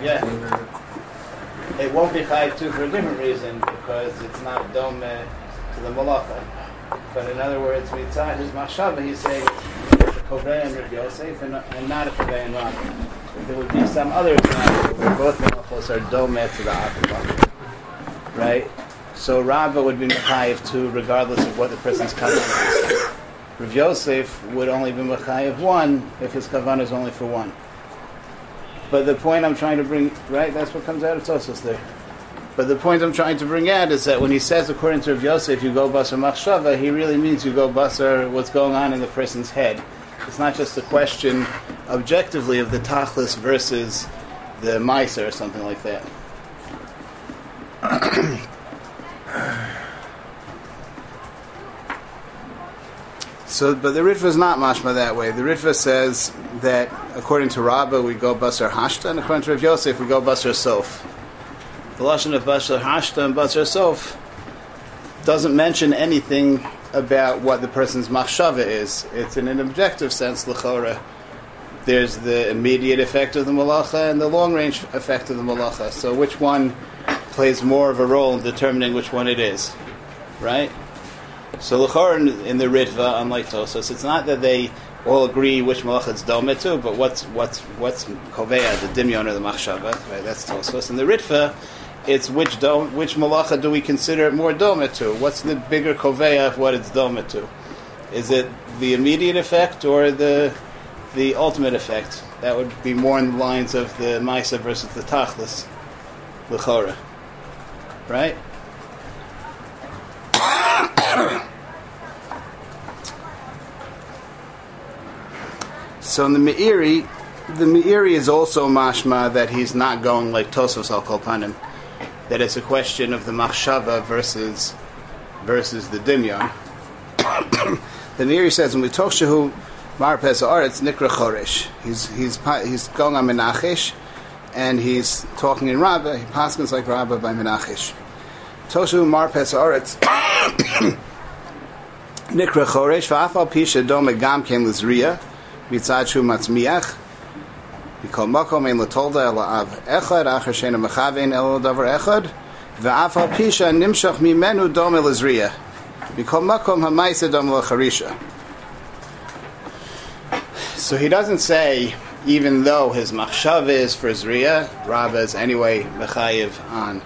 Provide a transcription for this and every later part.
Yeah. It won't be chayiv too for a different reason because it's not dome uh, to the malacha. But in other words, mitzvah his machshava, he's saying and Rav Yosef and, and not a and Rav. There would be some other example where both malachos are dome to the akava, right? So Rabbah would be mechayiv too, regardless of what the person's kavanah is. Rav Yosef would only be mechayiv one if his kavanah is only for one. But the point I'm trying to bring, right, that's what comes out of Tosos there. But the point I'm trying to bring out is that when he says, according to Rav Yosef, you go basar machshava, he really means you go basar what's going on in the person's head. It's not just a question objectively of the tachlis versus the miser or something like that. So, but the Ritva is not mashma that way. The Ritva says that according to Rabbah we go basar hashta, and according to Rav Yosef we go basar sof. The lashon of basar hashta and basar sof doesn't mention anything about what the person's machshava is. It's in an objective sense, l'chora. There's the immediate effect of the malacha and the long range effect of the malacha. So, which one plays more of a role in determining which one it is, right? So l'chor in, the Ritva, unlike Tosos, it's not that they all agree which malacha it's dome to, but what's what's what's koveya, the dimyon or the machshava, right? That's Tosos. In the Ritva, it's which dome, which malacha do we consider it more dome to? What's the bigger koveya of what it's dome to? Is it the immediate effect or the the ultimate effect? That would be more in the lines of the Maisa versus the Tachlis, l'chora, right? So in the Meiri, the Meiri is also mashma that he's not going like Tosos al Kolpanim. That it's a question of the machshava versus versus the dimyon. the Meiri says when we talk shehu marpes aretz nikra choresh. He's he's he's going on menachish, and he's talking in Rabbah. He passes like Rabbah by menachish. Toshu marpes aretz. Nikra choresh va'afal pisha dome gam kem lizriya mitzad matzmiach mikol makom ein latolda el av echad acher shena mechavein el davar echad va'afal pisha nimshach mimenu dome lizriya mikol makom ha'maisa dome lacharisha so he doesn't say even though his machshav is for Zriya, Rabba is anyway mechayiv on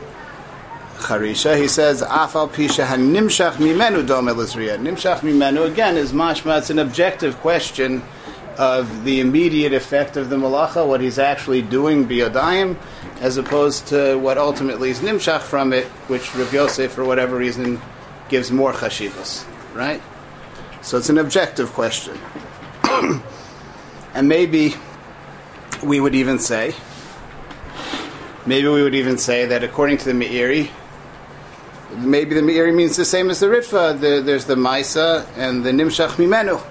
Charisha. He says, Afal Pisha Nimshach Mimenu Dom Elizriya. Nimshach Mimenu, again, is mashma. It's an objective question of the immediate effect of the malacha, what he's actually doing biyadayim, as opposed to what ultimately is nimshach from it, which Rav Yosef, for whatever reason, gives more chashivas. Right? So it's an objective question. and maybe we would even say, maybe we would even say that according to the Meiri, maybe the Meiri means the same as the Ritva. The, there's the Maisa and the Nimshach Mimenu.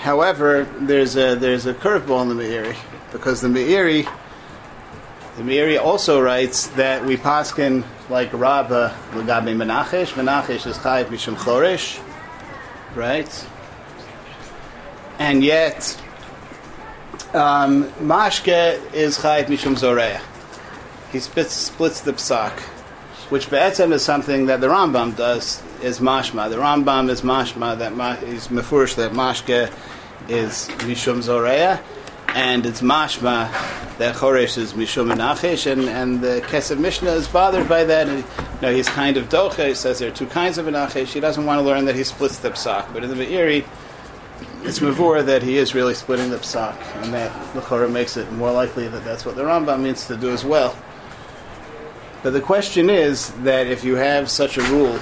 However, there's a there's a curveball in the Meiri because the Meiri the Meiri also writes that we paskin like Rabba Lagabi Menachesh. Menachesh is Chayiv Mishum Choresh, right? And yet, um, Mashke is Chayiv Mishum Zoreah. He splits, the psak, which Be'etzem is something that the Rambam does, is mashma. The Rambam is mashma, that ma, is mefurish that Mashke is Mishum zoreya, and it's mashma that Choresh is Mishum Menachesh, and, and the Kesef Mishnah is bothered by that. And, you know, he's kind of docha. He says there are two kinds of Menachesh. He doesn't want to learn that he splits the psak. But in the Meiri, it's mavur that he is really splitting the psak, and that Lechora makes it more likely that that's what the Rambam means to do as well. But the question is that if you have such a rule,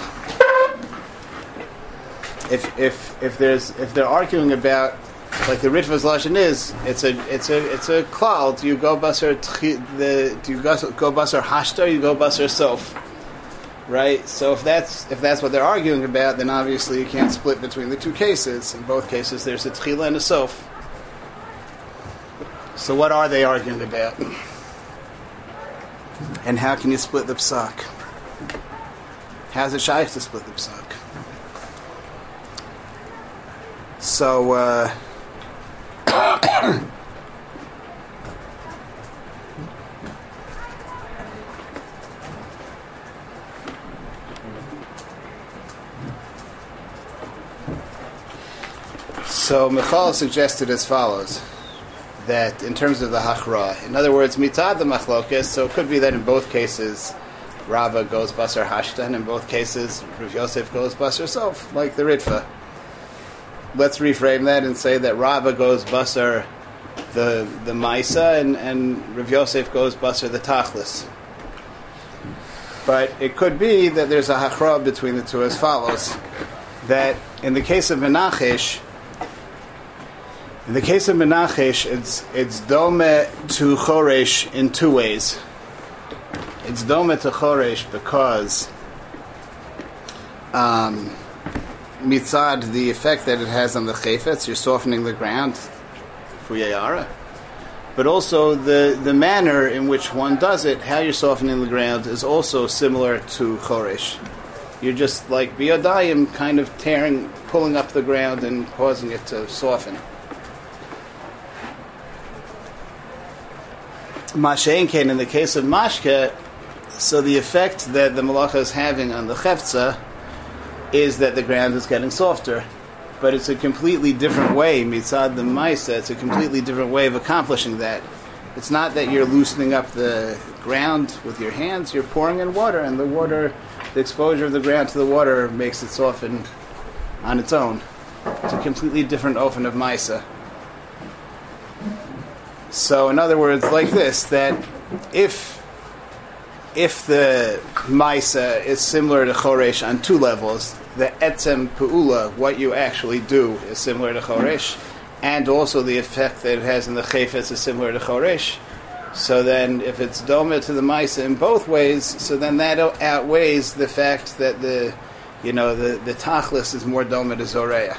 if if if there's if they're arguing about like the Ritva's lashon is, it's a it's a it's a cloud. Do you go basar the do you go, go basar hashta? You go basar sof, right? So if that's if that's what they're arguing about, then obviously you can't split between the two cases. In both cases, there's a tchila and a sof. So what are they arguing about? And how can you split the psak? How's it shaykh to split the psak? So, uh, so Michal suggested as follows that in terms of the hachra, in other words, mitad the machlokes, so it could be that in both cases Rabbah goes basar hashta, and in both cases Rav Yosef goes basar sof, like the Ritva. Let's reframe that and say that Rabbah goes basar the the Maisa, and, and Rav Yosef goes basar the Tachlis. But it could be that there's a hachra between the two as follows: that in the case of Menachesh, in the case of Menachesh, it's it's dome to Choresh in two ways. It's dome to Choresh because um, mitzad the effect that it has on the chayfetz, you're softening the ground for yayara, but also the the manner in which one does it, how you're softening the ground, is also similar to Choresh. You're just like biodayim, kind of tearing, pulling up the ground and causing it to soften. Mashenken, in the case of Mashke, so the effect that the malacha is having on the chefza is that the ground is getting softer. But it's a completely different way, mitzad the maisa, it's a completely different way of accomplishing that. It's not that you're loosening up the ground with your hands, you're pouring in water, and the water, the exposure of the ground to the water makes it soften on its own. It's a completely different ofen of maisa. So, in other words, like this, that if if the Maisa is similar to Choresh on two levels, the Etzem Pu'ula, what you actually do, is similar to Choresh, and also the effect that it has in the Chayfetz is similar to Choresh. So then, if it's Doma to the Maisa in both ways, so then that outweighs the fact that the, you know, the, the Tachlis is more Doma to Zoreya.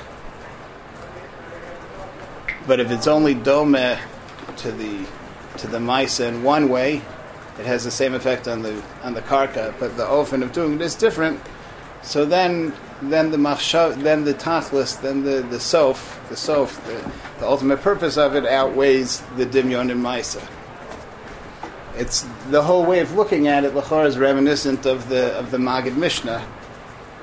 But if it's only Doma to the to the Maisa in one way, it has the same effect on the on the karka, but the ofen of doing it is different. So then, then the machshav, then the tachlis, then the the sof, the sof, the, the ultimate purpose of it outweighs the dimyon and maisa. It's the whole way of looking at it. Lachor is reminiscent of the of the Maggid Mishneh,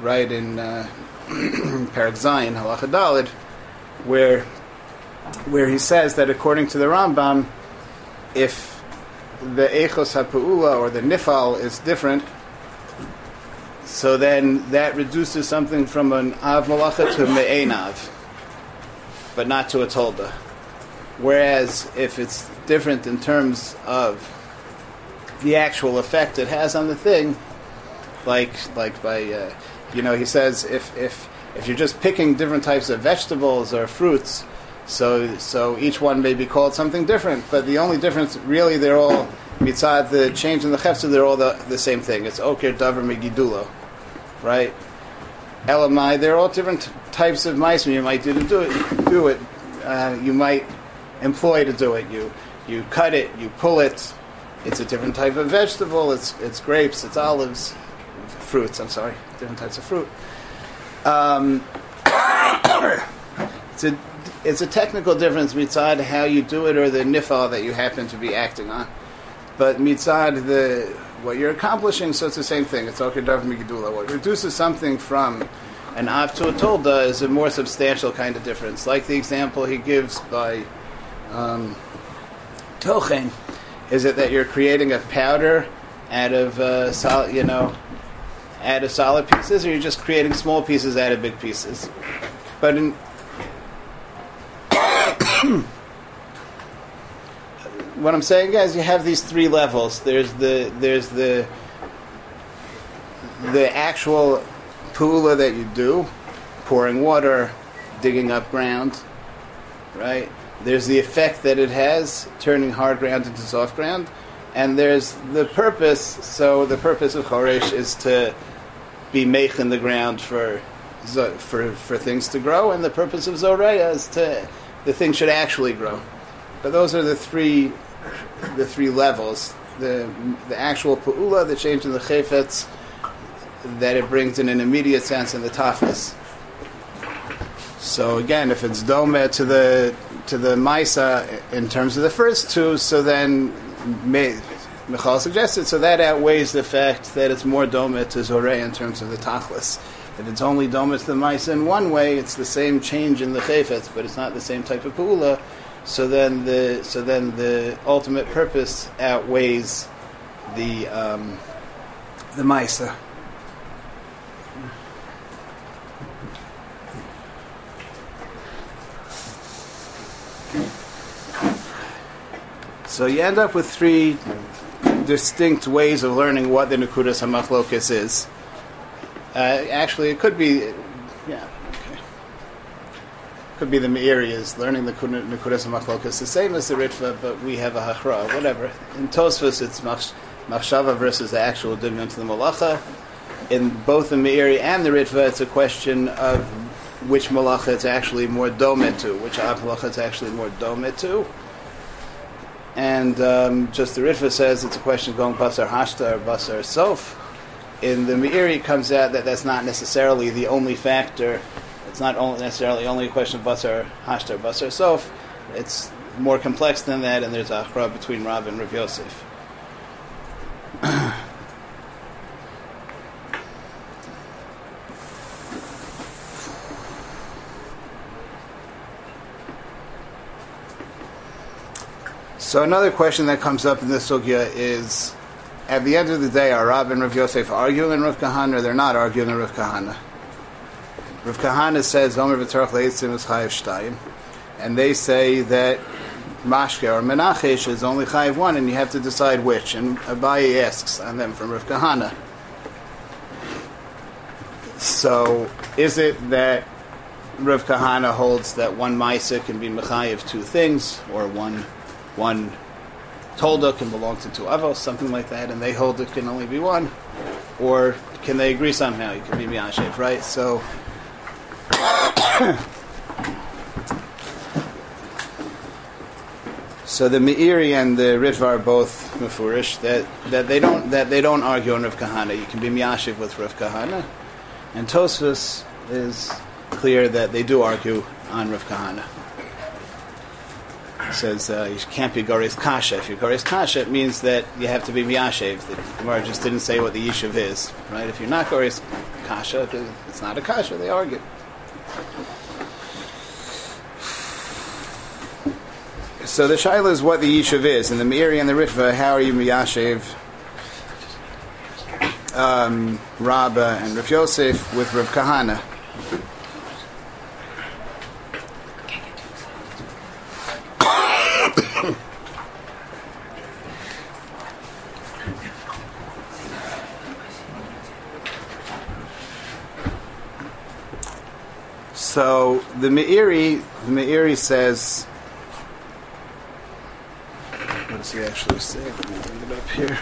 right in uh, Parak Zayin Halacha Dalid, where where he says that according to the Rambam, if the echos ha'pu'ula or the nifal is different, so then that reduces something from an av malacha to me'enav, but not to a tolda. Whereas if it's different in terms of the actual effect it has on the thing, like like by uh, you know he says if if if you're just picking different types of vegetables or fruits, so, so each one may be called something different, but the only difference, really, they're all mitzad the change in the chefza. They're all the, the same thing. It's okir davar megidulo, right? Elamai, they're all different types of mice. You might do to do it. Do it. Uh, you might employ to do it. You you cut it. You pull it. It's a different type of vegetable. It's it's grapes. It's olives, fruits. I'm sorry, different types of fruit. Um, it's a it's a technical difference mitzad how you do it or the nifal that you happen to be acting on. But mitzad the what you're accomplishing, so it's the same thing. It's okadav migdula. What reduces something from an av to a tolda is a more substantial kind of difference. Like the example he gives by um, tochen, is it that you're creating a powder out of uh, solid, you know, out of solid pieces, or you're just creating small pieces out of big pieces? But in what I'm saying, guys, you have these three levels. There's the there's the the actual pula that you do, pouring water, digging up ground, right? There's the effect that it has, turning hard ground into soft ground, and there's the purpose. So the purpose of choresh is to be in the ground for for for things to grow, and the purpose of zoreya is to the thing should actually grow. But those are the three, the three levels. The the actual pu'ula, the change in the chayfetz, that it brings in an immediate sense in the tachlis. So again, if it's dome to the to the Maisa in terms of the first two, so then Michal suggested, so that outweighs the fact that it's more dome to Zoreh in terms of the tachlis. If it's only dome to the Maisa in one way, it's the same change in the chayfetz, but it's not the same type of pula. So then the so then the ultimate purpose outweighs the um, the Maisa. So you end up with three distinct ways of learning what the Nakudas HaMachlokas is. Uh, actually, it could be, yeah, okay. Could be the Meirias, learning the Nakudas HaMachlokas, the same as the Ritva, but we have a Hachra, whatever. In Tosfos, it's Machshava versus the actual Dimyon to the Malacha. In both the Meiri and the Ritva, it's a question of which Malacha it's actually more domet to, which Malacha it's actually more domet to and um, just the Ritva says it's a question of going basar hashta or basar sof. In the Meiri, comes out that that's not necessarily the only factor. It's not only necessarily only a question of basar hashta or basar sof. It's more complex than that, and there's a achra between Rab and Rav Yosef. So another question that comes up in this sugya is, at the end of the day, are Rab and Rav Yosef arguing in Rav Kahana, or they're not arguing in Rav Kahana? Rav Kahana says, leitzim and they say that Mashke or Menachesh is only chayiv one, and you have to decide which. And Abaye asks on them from Rav Kahana. So, is it that Rav Kahana holds that one Maisa can be Mechayiv two things, or one one tolda can belong to two avos, something like that, and they hold it can only be one, or can they agree somehow? You can be miyashev, right? So. so the Meiri and the Ritva are both mufurish that, that they don't that they don't argue on Rav Kahana. You can be miyashiv with Rav Kahana, and Tosfos is clear that they do argue on Rav Kahana says uh, you can't be Goris Kasha. If you're Goris Kasha, it means that you have to be Miyashev. The Gemara just didn't say what the Yishuv is, right? If you're not Goris Kasha, it's not a Kasha, they argue. So the Shaila is what the Yishuv is, and the Meiri and the Ritva, how are you Miyashev? Um, Rabba and Rav Yosef with Rav Kahana. So the Meiri, the Meiri says, what does he actually say? Let me bring it up here.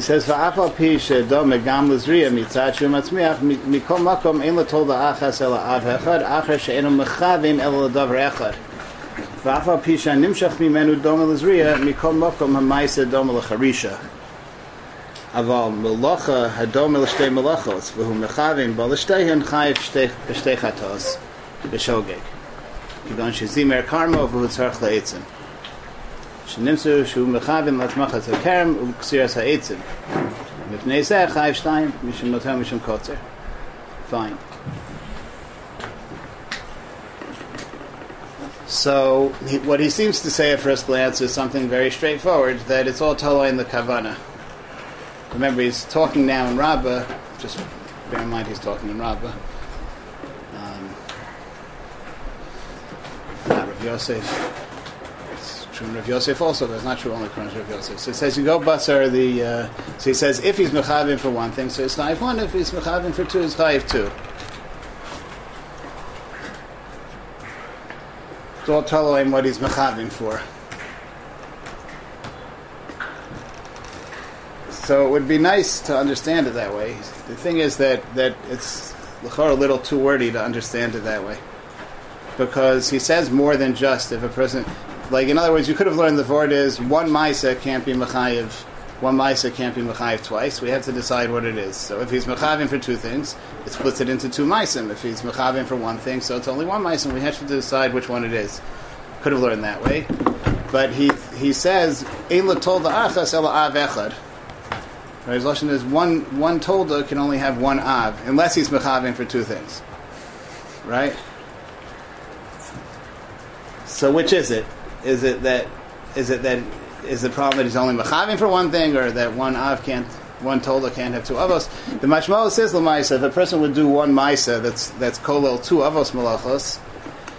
Says, "Va'afal pi shedo megam lezriya mitzad shu matzmiach mikol makom ein latol da'achas el av echad achar she'enu mechavim el ladavar echad." Va'afal pi she'nimshach mimenu dom lezriya mikol makom ha'maisa dom lecharisha. Aval melacha hadom l'shtei melachos v'hu mechavim ba l'shteihen chayiv shtei chatos b'shogeg. Kidon shezimer karmo v'hu tzarch le'etzim. שנמצאו שהוא מכוון להצמחת הכרם ובקסירס העצם. מפני זה חייב שתיים, משום מותר משום קוצר. Fine. So, he, what he seems to say at first glance is something very straightforward that it's all Tolo in the Kavana. Remember, he's talking now in Rabbah, just bear in mind he's talking in Rabbah. Um, not Rav Yosef true Rav Yosef also, it's not true only according Rav Yosef. So it says you go basar the. Uh, so he says if he's mechavin for one thing, so it's chayiv one. If he's mechavin for two, it's chayiv two. So I'll tell him what he's mechavin for. so it would be nice to understand it that way. The thing is that that it's a little too wordy to understand it that way, because he says more than just if a person, like in other words, you could have learned the word is one ma'isa can't be mechayiv, one ma'isa can't be mechayiv twice. We have to decide what it is. So if he's mechavim for two things, it splits it into two ma'isim. If he's mechavim for one thing, so it's only one ma'isa. We have to decide which one it is. Could have learned that way, but he he says Eila told the achas ela av echad. Right, his lashon is one one tolda can only have one av unless he's mechavim for two things. Right. So which is it? Is it that is it that is the problem that he's only mechavim for one thing, or that one av can't one tolda can't have two avos? The mashmal says lemaisa if a person would do one maisa that's that's kolel two avos malachos,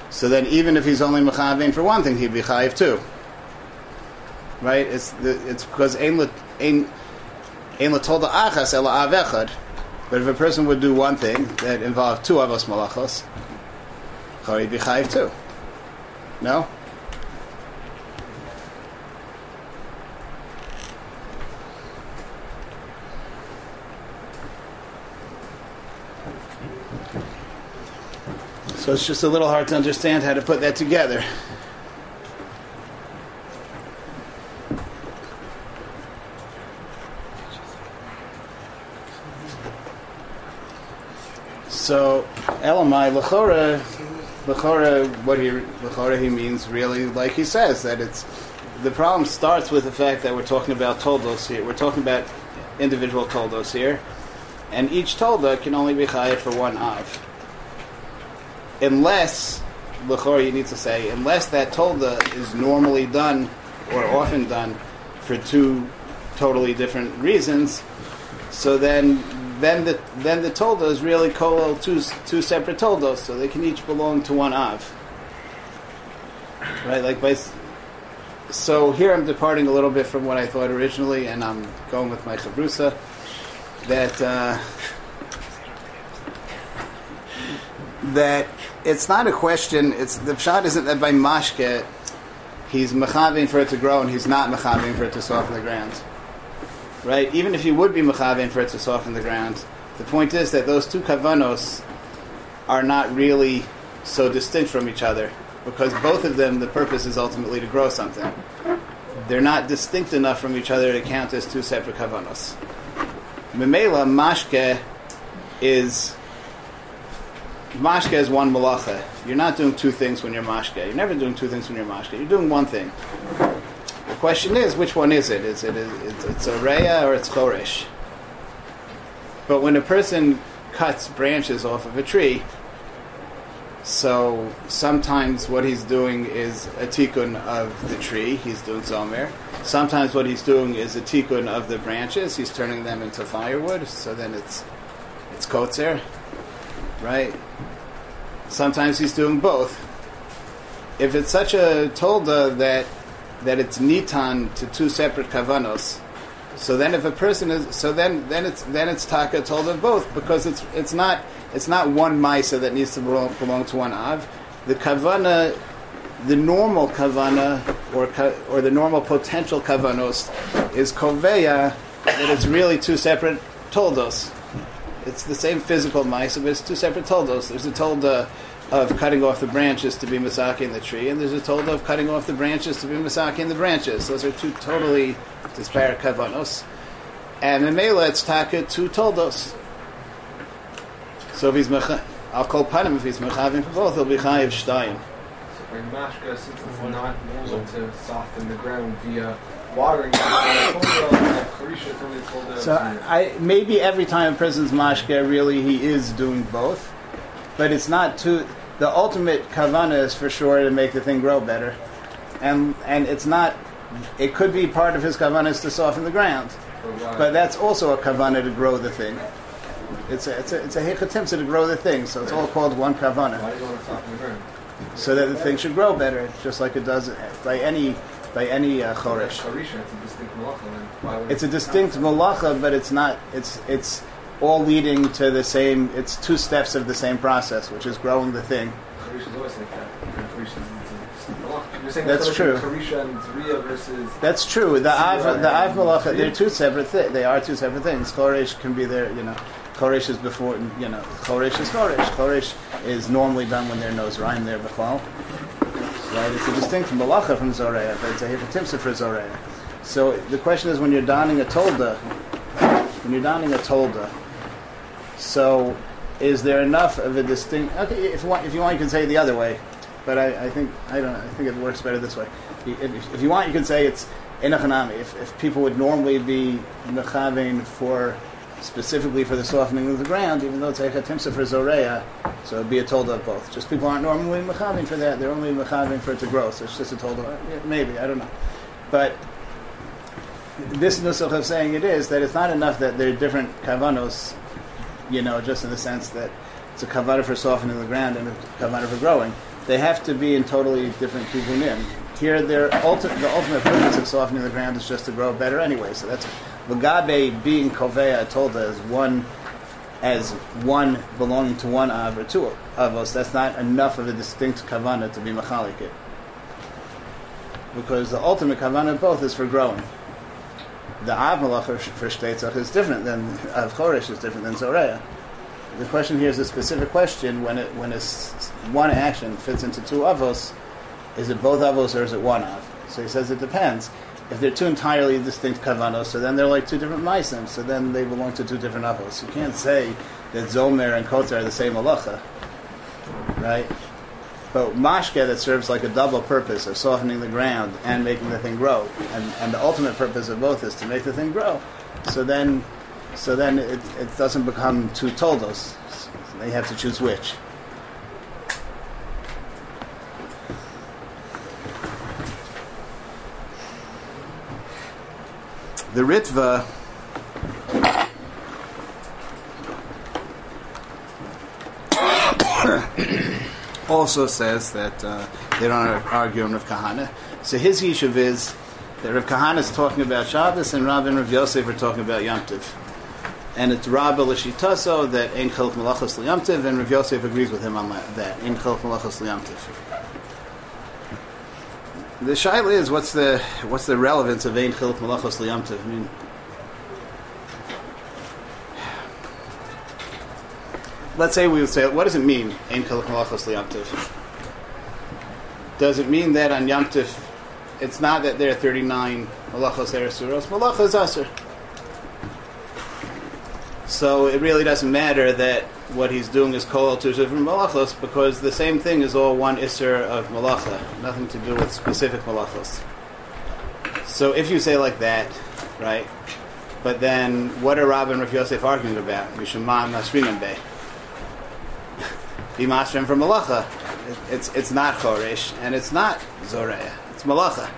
so then even if he's only mechavim for one thing, he'd be chayiv too. Right? It's the, it's because ein ein Ein latolda achas ela avechad. But if a person would do one thing that involved two avos malachos, chari b'chayiv too. No. So it's just a little hard to understand how to put that together. So Elamai Lachora, Lachora, what he Lachora he means really like he says that it's the problem starts with the fact that we're talking about toldos here. We're talking about individual toldos here, and each tolda can only be chayav for one av, unless Lachora you need to say unless that tolda is normally done or often done for two totally different reasons. So then then the then the tolda is really kolel two two separate toldos, so they can each belong to one av. Right, like by. So here I'm departing a little bit from what I thought originally, and I'm going with my chavrusa. That uh, that it's not a question. It's the shot isn't that by mashke he's mechaving for it to grow and he's not mechaving for it to soften the ground right? Even if you would be mechavin for it to soften the ground, the point is that those two kavanos are not really so distinct from each other because both of them, the purpose is ultimately to grow something. They're not distinct enough from each other to count as two separate kavanos. Memela mashke is mashke is one malacha. You're not doing two things when you're mashke. You're never doing two things when you're mashke. You're doing one thing. The question is, which one is it? Is it it's, it's a reya or it's choresh? But when a person cuts branches off of a tree, so sometimes what he's doing is a tikkun of the tree. He's doing zomer. Sometimes what he's doing is a tikkun of the branches. He's turning them into firewood. So then it's it's kotzer, right? Sometimes he's doing both. If it's such a tolda that that it's nitan to two separate kavanos. So then, if a person is, so then then it's then it's taka tolda both because it's it's not it's not one ma'isa that needs to belong, belong to one av. The kavana, the normal kavana or or the normal potential kavanos is koveya that it's really two separate toldos. It's the same physical ma'isa, but it's two separate toldos. There's a tolda of cutting off the branches to be masaki in the tree, and there's a told of cutting off the branches to be masaki in the branches. Those are two totally disparate kavanos. And in Mela, it's taka two toldos. So if he's mecha, I'll call panim if he's mechavim for both, he'll be chayiv shtayim. So in mashka, since it's not able to soften the ground via watering, so I maybe every time a person's mashka, really he is doing both, but it's not too the ultimate kavana is for sure to make the thing grow better, and and it's not. It could be part of his kavana to soften the ground, but that's also a kavana to grow the thing. It's a it's a it's a to grow the thing, so it's all called one kavana. So that the thing should grow better, just like it does by any by any uh, choresh. It's a distinct malacha, but it's not. It's it's all leading to the same. It's two steps of the same process, which is growing the thing. You're saying That's true. And Zriya versus. That's true. The Av, the Av Malacha, they're two separate things. They are two separate things. Choresh can be there, you know. Choresh is before, you know. Choresh is Choresh. Choresh is normally done when there's no rhyme there before. Right? It's a distinct Malacha from Zoreya, but it's a Hipatimsa for Zoreya. So the question is when you're donning a Tolda, when you're donning a Tolda, so is there enough of a distinct. Okay, if you want, if you want you can say it the other way. But I, I think I don't. I think it works better this way. If, if you want, you can say it's enochanami. If, if people would normally be mechavein for specifically for the softening of the ground, even though it's a timsa for zoreya, so it'd be a told of both. Just people aren't normally mechavein for that. They're only mechavein for it to grow. So it's just a told of maybe I don't know. But this nusach of saying it is that it's not enough that they're different kavanos, you know, just in the sense that it's a kavana for softening the ground and a kavana for growing. They have to be in totally different kivunim. Here, their ulti- the ultimate purpose of softening the ground is just to grow better anyway. So that's Vagabe being Kovea told as one as one belonging to one av or two avos. That's not enough of a distinct kavana to be machalik it. Because the ultimate kavana of both is for growing. The av malacha for shteitzach is different than av choresh is different than zoreya. The question here is a specific question when it when it's one action fits into two avos. Is it both avos or is it one av? So he says it depends. If they're two entirely distinct kavanos, so then they're like two different meisim. So then they belong to two different avos. You can't say that zomer and kotzer are the same halacha, right? But mashke that serves like a double purpose of softening the ground and making the thing grow, and, and the ultimate purpose of both is to make the thing grow. So then, so then it, it doesn't become two toldos. They have to choose which. The Ritva also says that uh, they don't argue on Rav Kahana. So his yishuv is that Rav Kahana is talking about Shabbos and Rav and Rav Yosef are talking about Yom Tov. And it's Rabbi Lashitaso that Ein Chelk Malachos L'Yom and Rav Yosef agrees with him on that. Ein Chelk Malachos L'Yom. The shaila is what's the what's the relevance of Ein Chelk Malachos L'Yom Tov? I mean, let's say we would say, what does it mean, Ein Chelk Malachos L'Yom Tov? Does it mean that on Yom Tov, it's not that there are 39 Malachos Erasuros, Malachos Aser? So it really doesn't matter that what he's doing is kol to different malachos because the same thing is all one isser of malacha, nothing to do with specific malachos. So if you say like that, right? But then what are Rabbah and Rav Yosef arguing about? Mishumam Masrinan Bey. Be masrim from malacha. It, it's it's not choresh and it's not zoreya. It's malacha.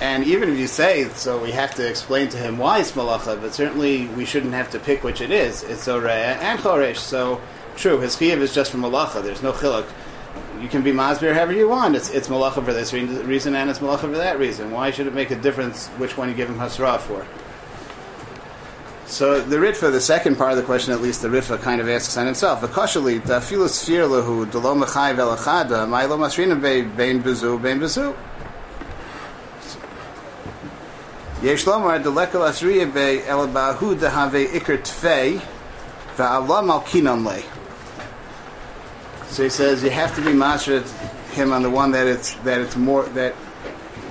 And even if you say, so we have to explain to him why it's malacha, but certainly we shouldn't have to pick which it is. It's Zoreya and Choresh. So, true, his chiyuv is just for malacha. There's no chiluk. You can be masbir however you want. It's, it's malacha for this reason and it's malacha for that reason. Why should it make a difference which one you give him hasra for? So the Ritva, the second part of the question, at least the Ritva kind of asks on itself. Akashali, dafilu sfir lahu, delo mechai velachada, masrina bein bezu, bein bezu. Yesh lomar delekel asriya be elabahu dehave ikr tfei va'alam malkinam le. So he says you have to be masrit him on the one that it's that it's more that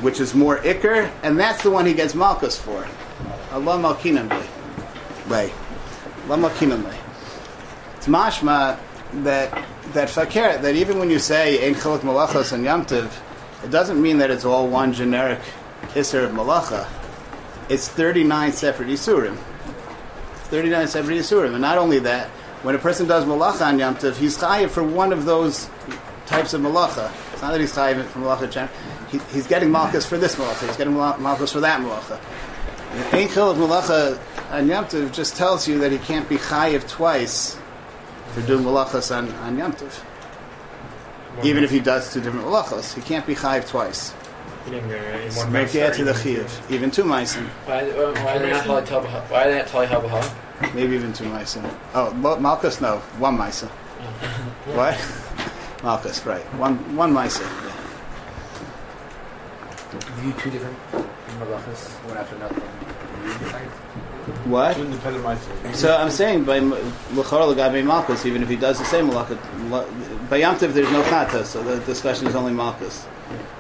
which is more ikr, and that's the one he gets malchus for. Alam malkinam le. Le. Alam malkinam le. It's mashma that that fakir that even when you say ein chiluk malachos and yamtiv, it doesn't mean that it's all one generic iser of malacha it's 39 separate Isurim. 39 separate Isurim. And not only that, when a person does Malacha on Yom Tov, he's chayiv for one of those types of Malacha. It's not that he's chayiv for Malacha. He, he's getting Malchus for this Malacha. He's getting Malchus for that Malacha. The Chil of Malacha on Yom Tov just tells you that he can't be chayiv twice for doing Malachas on, on Yom Tov. Even if he does two different Malachas, he can't be chayiv twice. Eating uh, in one Make it to the or chiyuv, even two meisim. Why, why didn't I tell you Why didn't I tell you Habaha? Maybe even two Maisa. Oh, Mal- Malchus, no. One Maisa. what? Malchus, right? One one Maisa. Yeah. View two different malachas, one after another. What? Independent myself. So I'm saying by Lachar Lagabe Malchus, even if he does the same Malachas, by Yom Tov there's no Chata, so the discussion is only Malchus.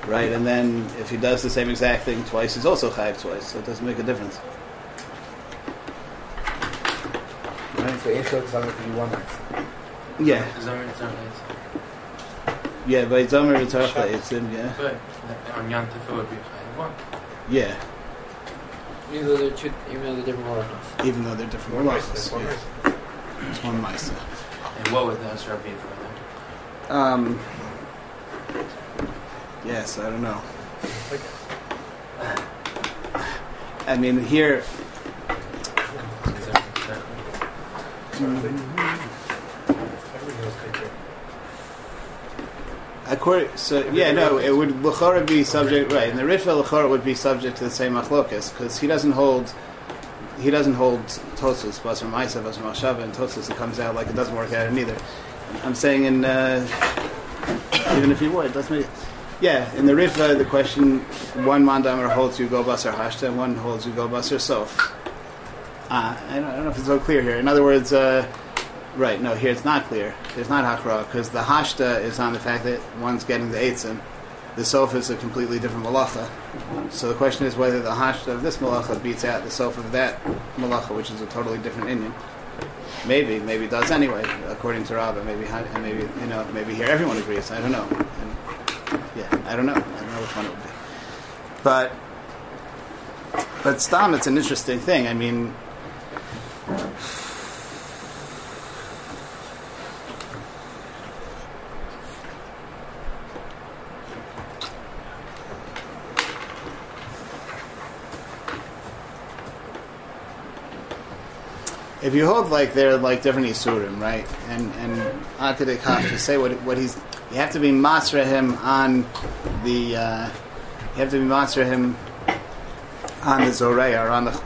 Right? And then if he does the same exact thing twice, he's also Chayiv twice, so it doesn't make a difference. Right? So in Chiluk Zomer could be one night. Yeah. Zomer it's not late. Yeah, by Zomer it's Archa, it's yeah. But uh, on Yom it would be Chayav one. Yeah. Even though they're two, even though they're different malachas. Even though they're different One Malachas. One Yeah. It's one Maisa. And what would the Asra be for them? Um, yes, I don't know. I mean, here, Everything's taken. According, so yeah, no, it would Lachora be subject, right? And the Ritva Lachora would be subject to the same Machlokas because he doesn't hold, he doesn't hold Tosus, Basar Maisa, Basar Mashava, and Tosus. It comes out like it doesn't work out in either. I'm saying in uh, even if he would, that's me. Yeah, in the Ritva, the question one mandamer holds you go basar hashta, and one holds you go basar sof. Uh, I, don't, I don't know if it's so clear here. In other words, uh, right? No, here it's not clear. There's not hakra because the hashta is on the fact that one's getting the eitzim. The sof is a completely different malacha. So the question is whether the hashta of this malacha beats out the sof of that malacha, which is a totally different Indian. Maybe, maybe it does anyway, according to Rabbah. Maybe, and maybe you know, maybe here everyone agrees. I don't know. And, yeah, I don't know. I don't know which one it would be. But, but stam, it's an interesting thing. I mean, if you hold like they're like different isurim, right? And and Atadik have to say what what he's you have to be masra him on the uh, you have to be masra him on the zoreya or on the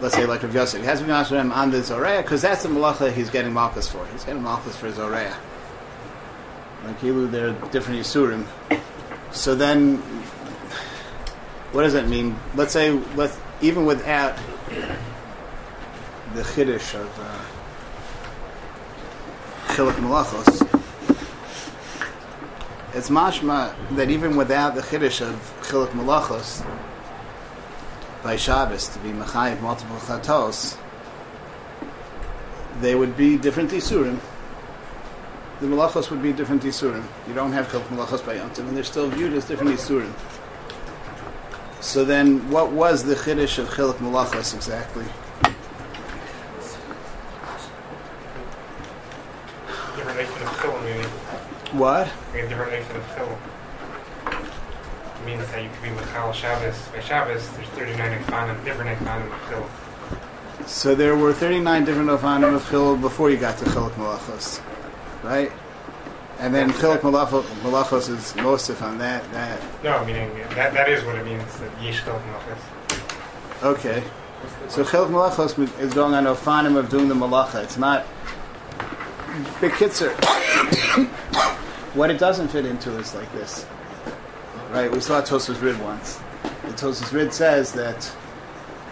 let's say like Rav Yosef. He has to be masra him on the zoreya because that's the malacha he's getting malchus for. He's getting malchus for zoreya. Like Hilu, they're different isurim. So then, what does that mean? Let's say let's even without the chiddush of uh, malachos. It's mashma that even without the chiddush of chiluk malachos by Shabbos to be mechayiv multiple chatos, they would be different isurim. The malachos would be different isurim. You don't have chiluk malachos by Yom and they're still viewed as different isurim. So then, what was the chiddush of chiluk malachos exactly? Different nation of chil, maybe. What? Like a different nation of chil. It means that you could be Michal Shabbos. By Shabbos, there's 39 ekfanim, different ekfanim of chil. So there were 39 different Ofanim of Chil before you got to Chiluk Malachos, right? And then Chiluk Malachos, Malachos is Mosif on that, that. No, meaning that that is what it means, that Yesh chil malachas. Okay. So Chiluk Malachos is going on Ofanim of doing the Malacha. It's not. Bekitzer. What it doesn't fit into is like this. Right? We saw Tosus Rid once. The Tosus Rid says that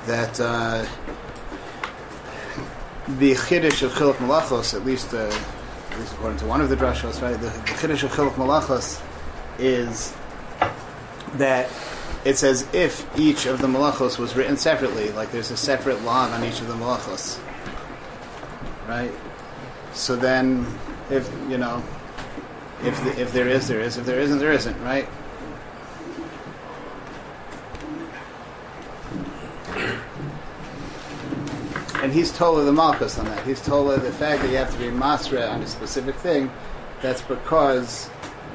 that uh, the Chiddush of Chiluk Malachos, at least, uh, at least according to one of the drashos, right? The, the Chiddush of Chiluk Malachos is that it's as if each of the malachos was written separately, like there's a separate log on each of the malachos, right? So then, if you know, if the, if there is, there is. If there isn't, there isn't, right? And he's told the malchus on that. He's told the fact that you have to be masra on a specific thing. That's because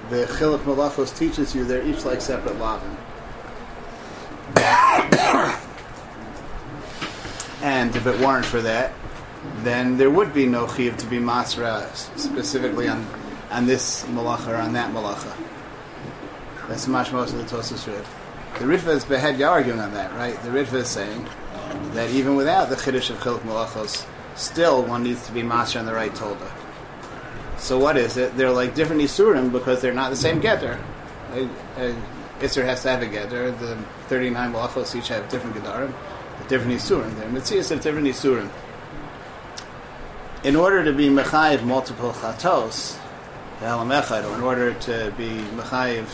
the chiluk malachos teaches you they're each like separate lavin. and if it weren't for that, then there would be no chiv to be masra specifically on on this malacha or on that malacha. That's much most of the Tosus Rid. The Ritva is behead arguing on that, right? The Ritva is saying that even without the chiddush of chiluk malachos, still one needs to be master on the right tolda. So what is it? They're like different isurim because they're not the same getter. Isser has to have a getter. The 39 malachos each have different gedarim, different isurim. They're mitzias have different isurim. In order to be mechayiv multiple chatos, in order to be mechayiv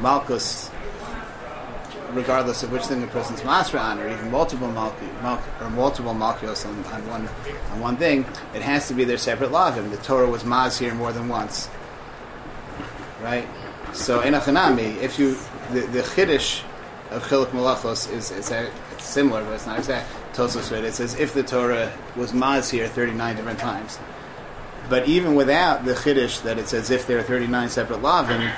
malchus regardless of which thing the person's masra on, or even multiple malki, malk, or multiple malkios on, on one on one thing, it has to be their separate lavim. The Torah was maz here more than once, right? So in Achanami, if you the, the chiddush of chiluk malachos is is a, it's similar, but it's not exact. Tosos it says if the Torah was maz here thirty nine different times, but even without the chiddush that it's as if there are thirty nine separate lavim,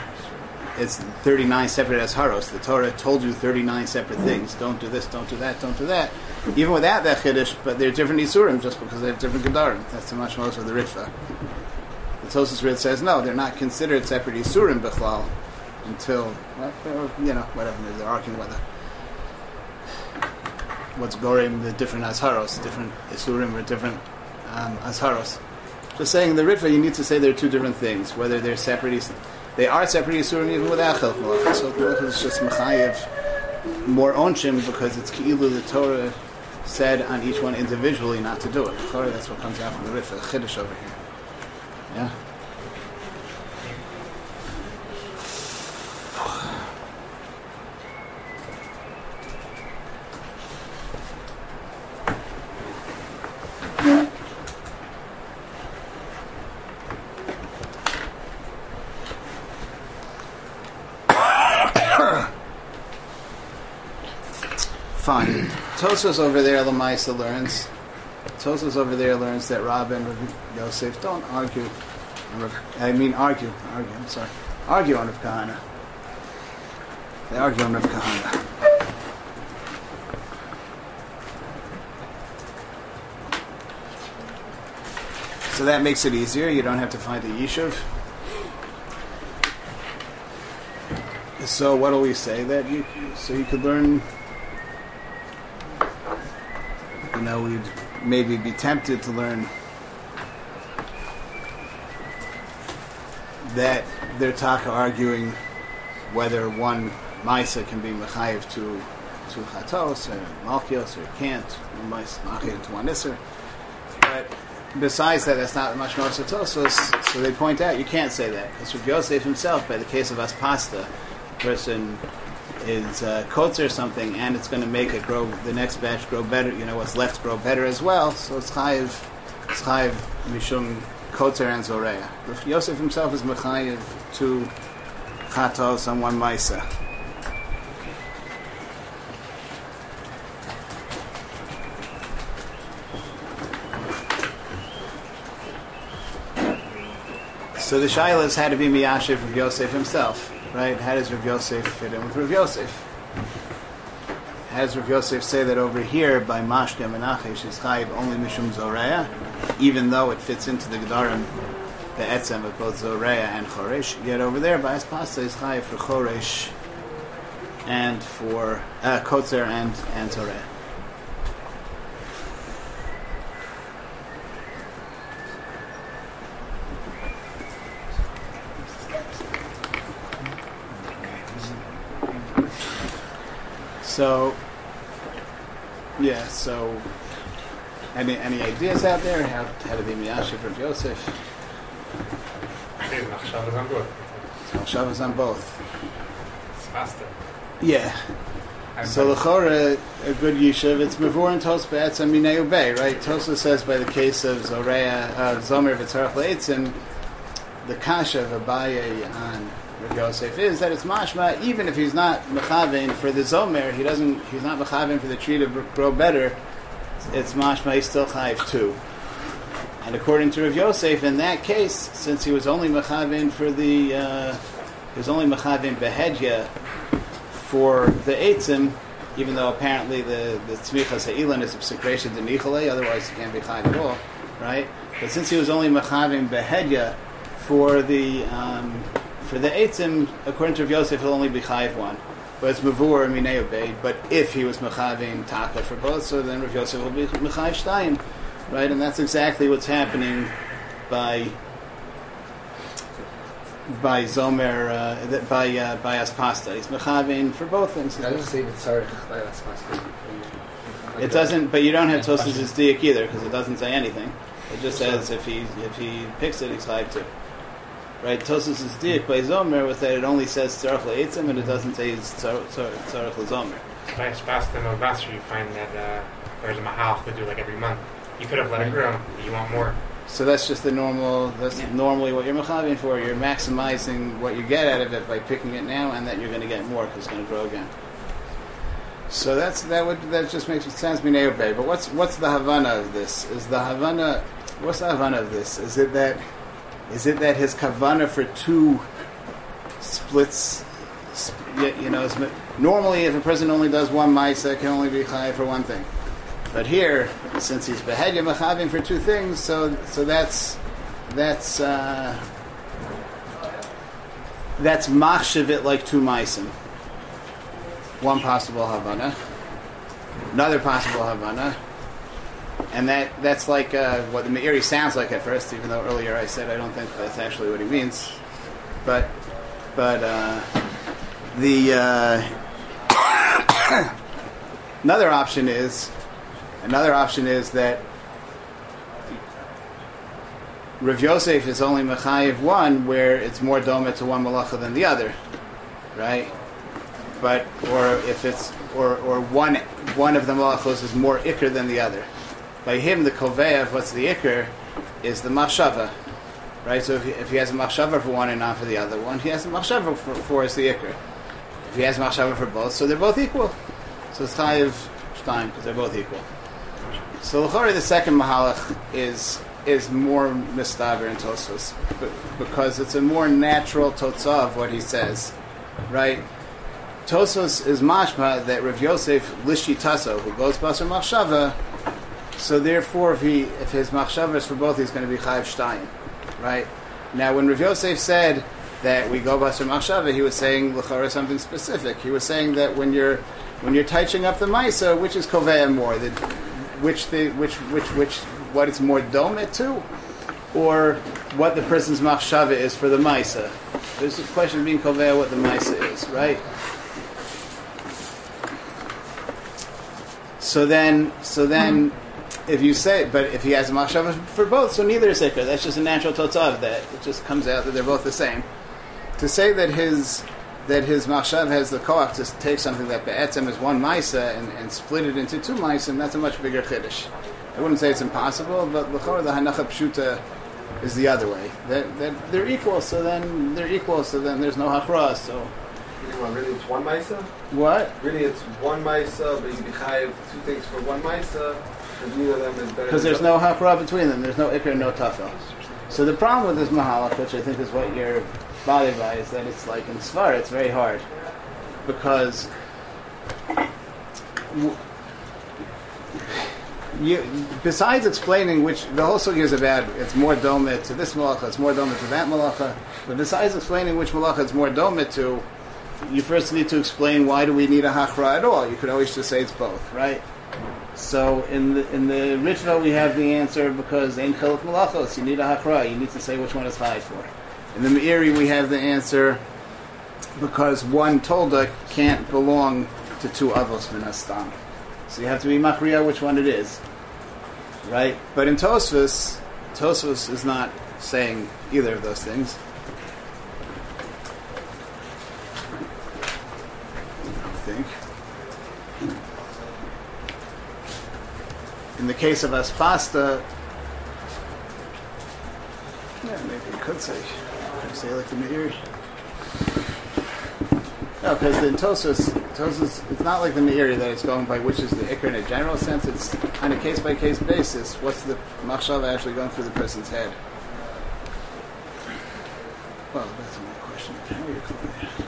it's 39 separate asharos. The Torah told you 39 separate things. Don't do this, don't do that, don't do that. Even without that chiddush, but they're different isurim just because they have different gedarim. That's the mashmos of the Ritva. The Tosus Rit says no, they're not considered separate isurim bichlal until you know whatever they're arguing whether what's gorim the different asharos, different isurim or different um, asharos. Just saying the Ritva, you need to say they're two different things, whether they're separate. They are separate Yisurim even without Chelk Malachas. So Malachas is just Machayev more onshim because it's Ki'ilu the Torah said on each one individually not to do it. Sorry, that's what comes out from the Ritva, Chiddush over here. Yeah? Fine. Tosos over there, Lamaisa learns. Tosos over there learns that Rabbah and Rav Yosef don't argue. I mean, argue. Argue. I'm sorry. Argue on Rav Kahana. They argue on Rav Kahana. So that makes it easier. You don't have to find a yishuv. So what do we say that you? So you could learn you know, we'd maybe be tempted to learn that they're taka arguing whether one Maisa can be Mechayiv to to Chatos or Malkios or can't, Machayiv to one Isser. But besides that, that's not much more Tosos, so they point out you can't say that. Because Rav Yosef himself, by the case of Aspasta, person is uh, kotzer something, and it's going to make it grow. The next batch grow better. You know, what's left grow better as well. So it's chayiv, it's chayiv mishum kotzer and zoreya. Yosef himself is mechayiv to chatos on one maisa. So the shilas had to be miyashiv of Yosef himself, right? How does Rav Yosef fit in with Rav Yosef? How does Rav Yosef say that over here by Mashke Menachesh is chayiv only mishum zoreya, even though it fits into the gedarim the etzem of both zoreya and choresh? Yet over there by Aspasta is chayiv for choresh and for uh, kotzer and and zoreya. So, yeah. So, any any ideas out there how how to be miyashiv of Yosef? Okay, Machshav is on both. board. Shabbos on both. It's faster. Yeah. So l'chora a good yishuv. It's mavur and tos be'etz and minei ubei, right? Tosa says by the case of Zoreya uh, Zomer v'tzarach leitzim, the kasha of Abaye on Rav Yosef is that it's mashma even if he's not mechaven for the Zomer, he doesn't. He's not mechaven for the tree to grow better. It's mashma he's still chayiv too. And according to Rav Yosef, in that case, since he was only mechaven for the, uh, he was only mechaven behedya for the eitzim, even though apparently the the tzmichas ha'ilin is a secretion to nichale, otherwise he can't be chayiv at all, right? But since he was only mechaven behedya for the um, for the eitzim, according to Rav Yosef, he'll only be chayiv one. But it's mavur minei obey. But if he was mechaving taka for both, so then Rav Yosef will be mechayiv shtayim, right? And that's exactly what's happening by by Zomer, uh, by uh, by Aspasta. He's mechavin for both things. I doesn't say like that's possible. It doesn't, but you don't have Tosfos' diak either because it doesn't say anything. It just says if he if he picks it, he's chayiv too. Right? Tosfos' diak by Zomer was that it only says tzarech le'etzim and it doesn't say tzar- tzar- tzarech le'zomer. By Spasta and Elvasser, you find that uh, there's a mahal to do like every month. You could have let it grow, but you want more. So that's just the normal. That's Yeah. normally what you're mechavin for. You're maximizing what you get out of it by picking it now, and that you're going to get more because it's going to grow again. So that's that would that just makes sense to me obey. But what's what's the havana of this? Is the havana what's the havana of this? Is it that is it that his kavana for two splits? You know, normally if a person only does one ma'isa, can only be chayiv for one thing. But here, since he's behedya mechavim for two things, so so that's that's uh, that's machshavit like two meisim. One possible havana, another possible havana, and that that's like uh, what the Meiri sounds like at first. Even though earlier I said I don't think that's actually what he means, but but uh, the uh, another option is another option is that Rav Yosef is only mechayiv one, where it's more doma to one malacha than the other, right? But or if it's or or one one of the malachos is more ikr than the other. By him, the kovev, what's the ikr, is the machshava, right? So if he, if he has a machshava for one and not for the other one, he has a machshava for, for is the ikr. If he has a machshava for both, so they're both equal. So it's chayiv shtaim because they're both equal. So l'chari, the second mahalach is is more mistaber in Tosfos b- because it's a more natural totza of what he says, right? Tosfos is mashma that Rav Yosef lishi taso who goes basar machshava. So therefore, if he if his machshava is for both, he's going to be chayiv shtayim, right? Now, when Rav Yosef said that we go baser machshava, he was saying l'chara something specific. He was saying that when you're when you're touching up the maisa, which is koveya more, the, which the which which which what it's more domet to, or what the person's machshava is for the maisa. There's a question of being koveya what the maisa is, right? So then, so then, if you say, but if he has a machshava for both, so neither is ikra. That's just a natural totzah of that. It just comes out that they're both the same. To say that his that his machshav has the koach to take something that be'etzem is one maisa and, and split it into two maisa, that's a much bigger chiddush. I wouldn't say it's impossible, but l'chor the hanacha pshuta is the other way. That that they're equal, so then they're equal, so then there's no hachra. So really, it's one Maisa? what? Really, it's one Maisa, but you can chayiv two things for one Maisa, because there's no hachra between them. There's no ikra, no tafel. So the problem with this mahalach, which I think is what you're bothered by, is that it's like in Svar, it's very hard because you, besides explaining which the whole sugya is about, it's more domit to this malacha, it's more domit to that malacha. But besides explaining which malacha it's more domit to, you first need to explain why do we need a hachra at all. You could always just say it's both, right? So in the in the Ritva we have the answer because ein chelik malachos. You need a hakra. You need to say which one is high for. In the Meiri we have the answer because one tolda can't belong to two avos minastam. So you have to be machriya which one it is, right? But in Tosfos, Tosfos is not saying either of those things. I think. In the case of Aspasta, yeah, maybe you could say, could say like the Meiri. No, because in Tosos, Tosos, it's not like the Meiri that it's going by which is the Iker in a general sense. It's on a case by case basis. What's the machshava actually going through the person's head? Well, that's a good question.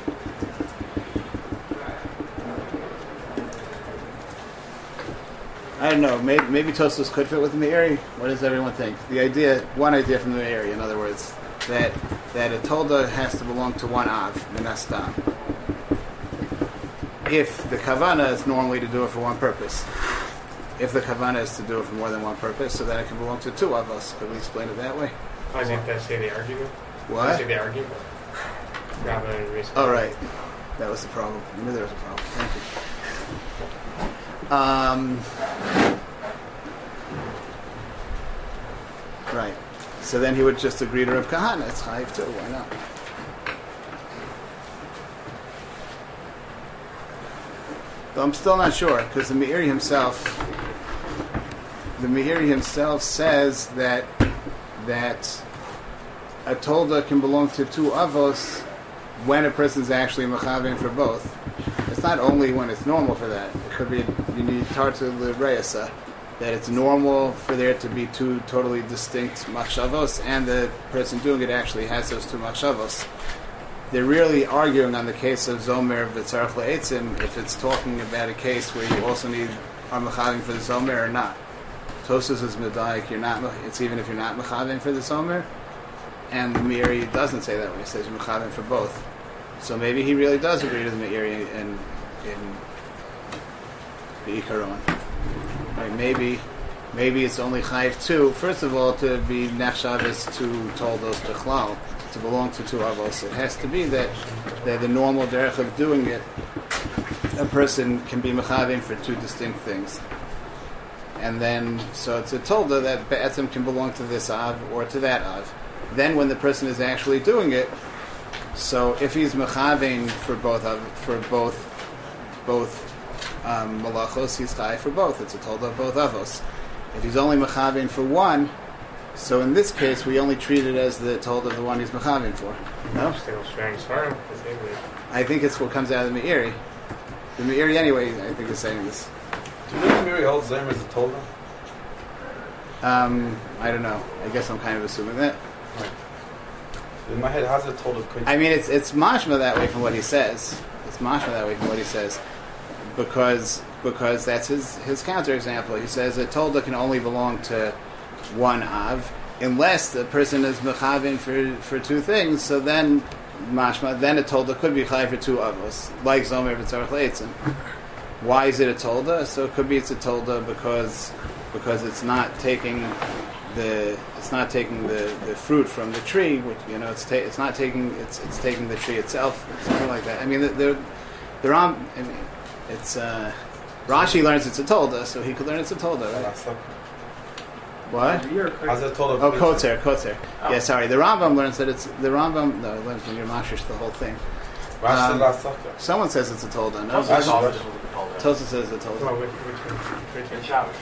I don't know. Maybe, maybe Tosfos could fit with the Meiri. What does everyone think? The idea, one idea from the Meiri, in other words, that that a tolda has to belong to one av, minastam. If the kavana is normally to do it for one purpose, if the kavana is to do it for more than one purpose, so that it can belong to two of us. Could we explain it that way? I doesn't that say the argument? Does it What? say the argument? Rabbi and Reese. Oh, right. That was the problem. I knew there was a problem. Thank you. Um, right. So then he would just agree to Rav Kahana. It's Chayiv too. Why not? I'm still not sure because the Meiri himself, the Meiri himself says that that a tolda can belong to two avos when a person's actually mechavim for both. It's not only when it's normal for that. It could be you need tartu l'reyasa that it's normal for there to be two totally distinct machshavos, and the person doing it actually has those two machshavos. They're really arguing on the case of zomer v'tzarech le'etzim if it's talking about a case where you also need are mechavim for the zomer or not. Tosus is medayik. You're not. It's even if you're not mechavim for the zomer. And the Meiri doesn't say that when he says you're mechavim for both. So maybe he really does agree to the Meiri in in the Ikaron. Right, maybe maybe it's only chayiv two. First of all, to be nechshavis to toldos bechlal, to belong to two avos, it has to be that that the normal derech of doing it, a person can be mechavim for two distinct things. And then, so it's a tolda that be'etzim can belong to this av or to that av. Then, when the person is actually doing it, so if he's mechavim for both of, for both both um, malachos, he's chai for both. It's a tolda of both avos. If he's only mechavim for one, so in this case, we only treat it as the tolda of the one he's mechavim for. No, Still strange. Sorry. I think it's what comes out of the Meiri. The Meiri, anyway, I think is saying this. Do you know Meiri holds Zayim as a Tolda? Um, I don't know. I guess I'm kind of assuming that. In my head, how's it Tolda quite? I mean, it's it's mashma that way from what he says. It's mashma that way from what he says, because because that's his his counterexample. He says a tolda can only belong to one av unless the person is mechavin for for two things. So then mashma then a tolda could be chay for two avos, like zomer v'tzarech leitzim. Why is it a tolda? So it could be it's a tolda because because it's not taking the it's not taking the, the fruit from the tree, which you know it's ta- it's not taking it's it's taking the tree itself, something like that. I mean, they're on. I mean, it's uh, Rashi learns it's a tolda, so he could learn it's a tolda, right? What? How's it Tolda? Oh, Kotzer, Kotzer. Yeah, sorry. The Rambam learns that it's the Rambam. No, it learns when you're mashish the whole thing. Um. Someone says it's a tolda. No, Tosa says it's a Oh, tolda. which, which one? Which in one? Shabbos.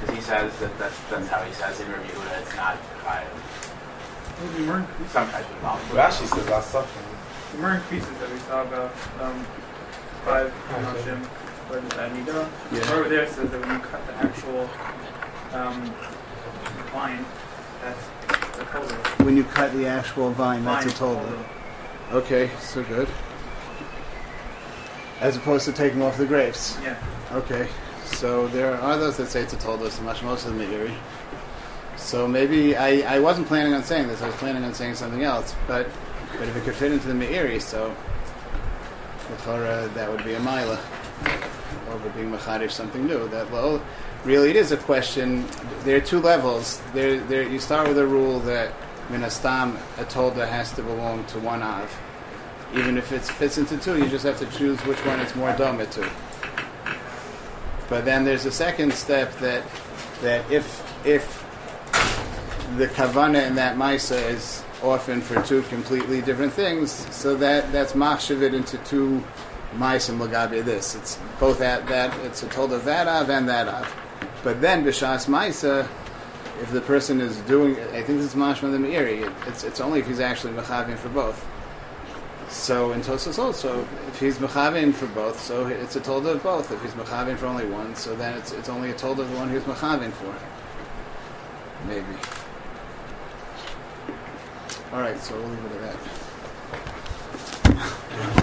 Because he says that that's, that's how he says in review that it's not kind of The some type of knowledge. Rashi says last sucker. the more increases that we saw about um, five but uh, Nida, Yeah. over there says that when you cut the actual um, vine, that's the total. When you cut the actual vine, that's a Vine tolda. Okay, so good. As opposed to taking off the grapes. Yeah. Okay, so there are those that say it's a tolda, so much most of the Meiri. So maybe I, I wasn't planning on saying this. I was planning on saying something else, but but if it could fit into the Meiri, so L'chora, uh, that would be a mila would be machadish something new. That low, really, it is a question. There are two levels. There, there. You start with a rule that minastam a tolda has to belong to one av. Even if it fits into two, you just have to choose which one it's more doma to. But then there's a second step that that if if the kavana in that maisa is often for two completely different things, so that that's machshavit into two maisim lagabi this. It's both that that it's a told of that av and that av. But then b'shas maisa, if the person is doing, I think this is mashma the meiri. It, it's it's only if he's actually mechavin for both. So in Tosos also, if he's mechavin for both, so it's a tolda of both. If he's mechavin for only one, so then it's it's only a tolda of the one who's mechavin for. Maybe. All right, so we'll leave it at that.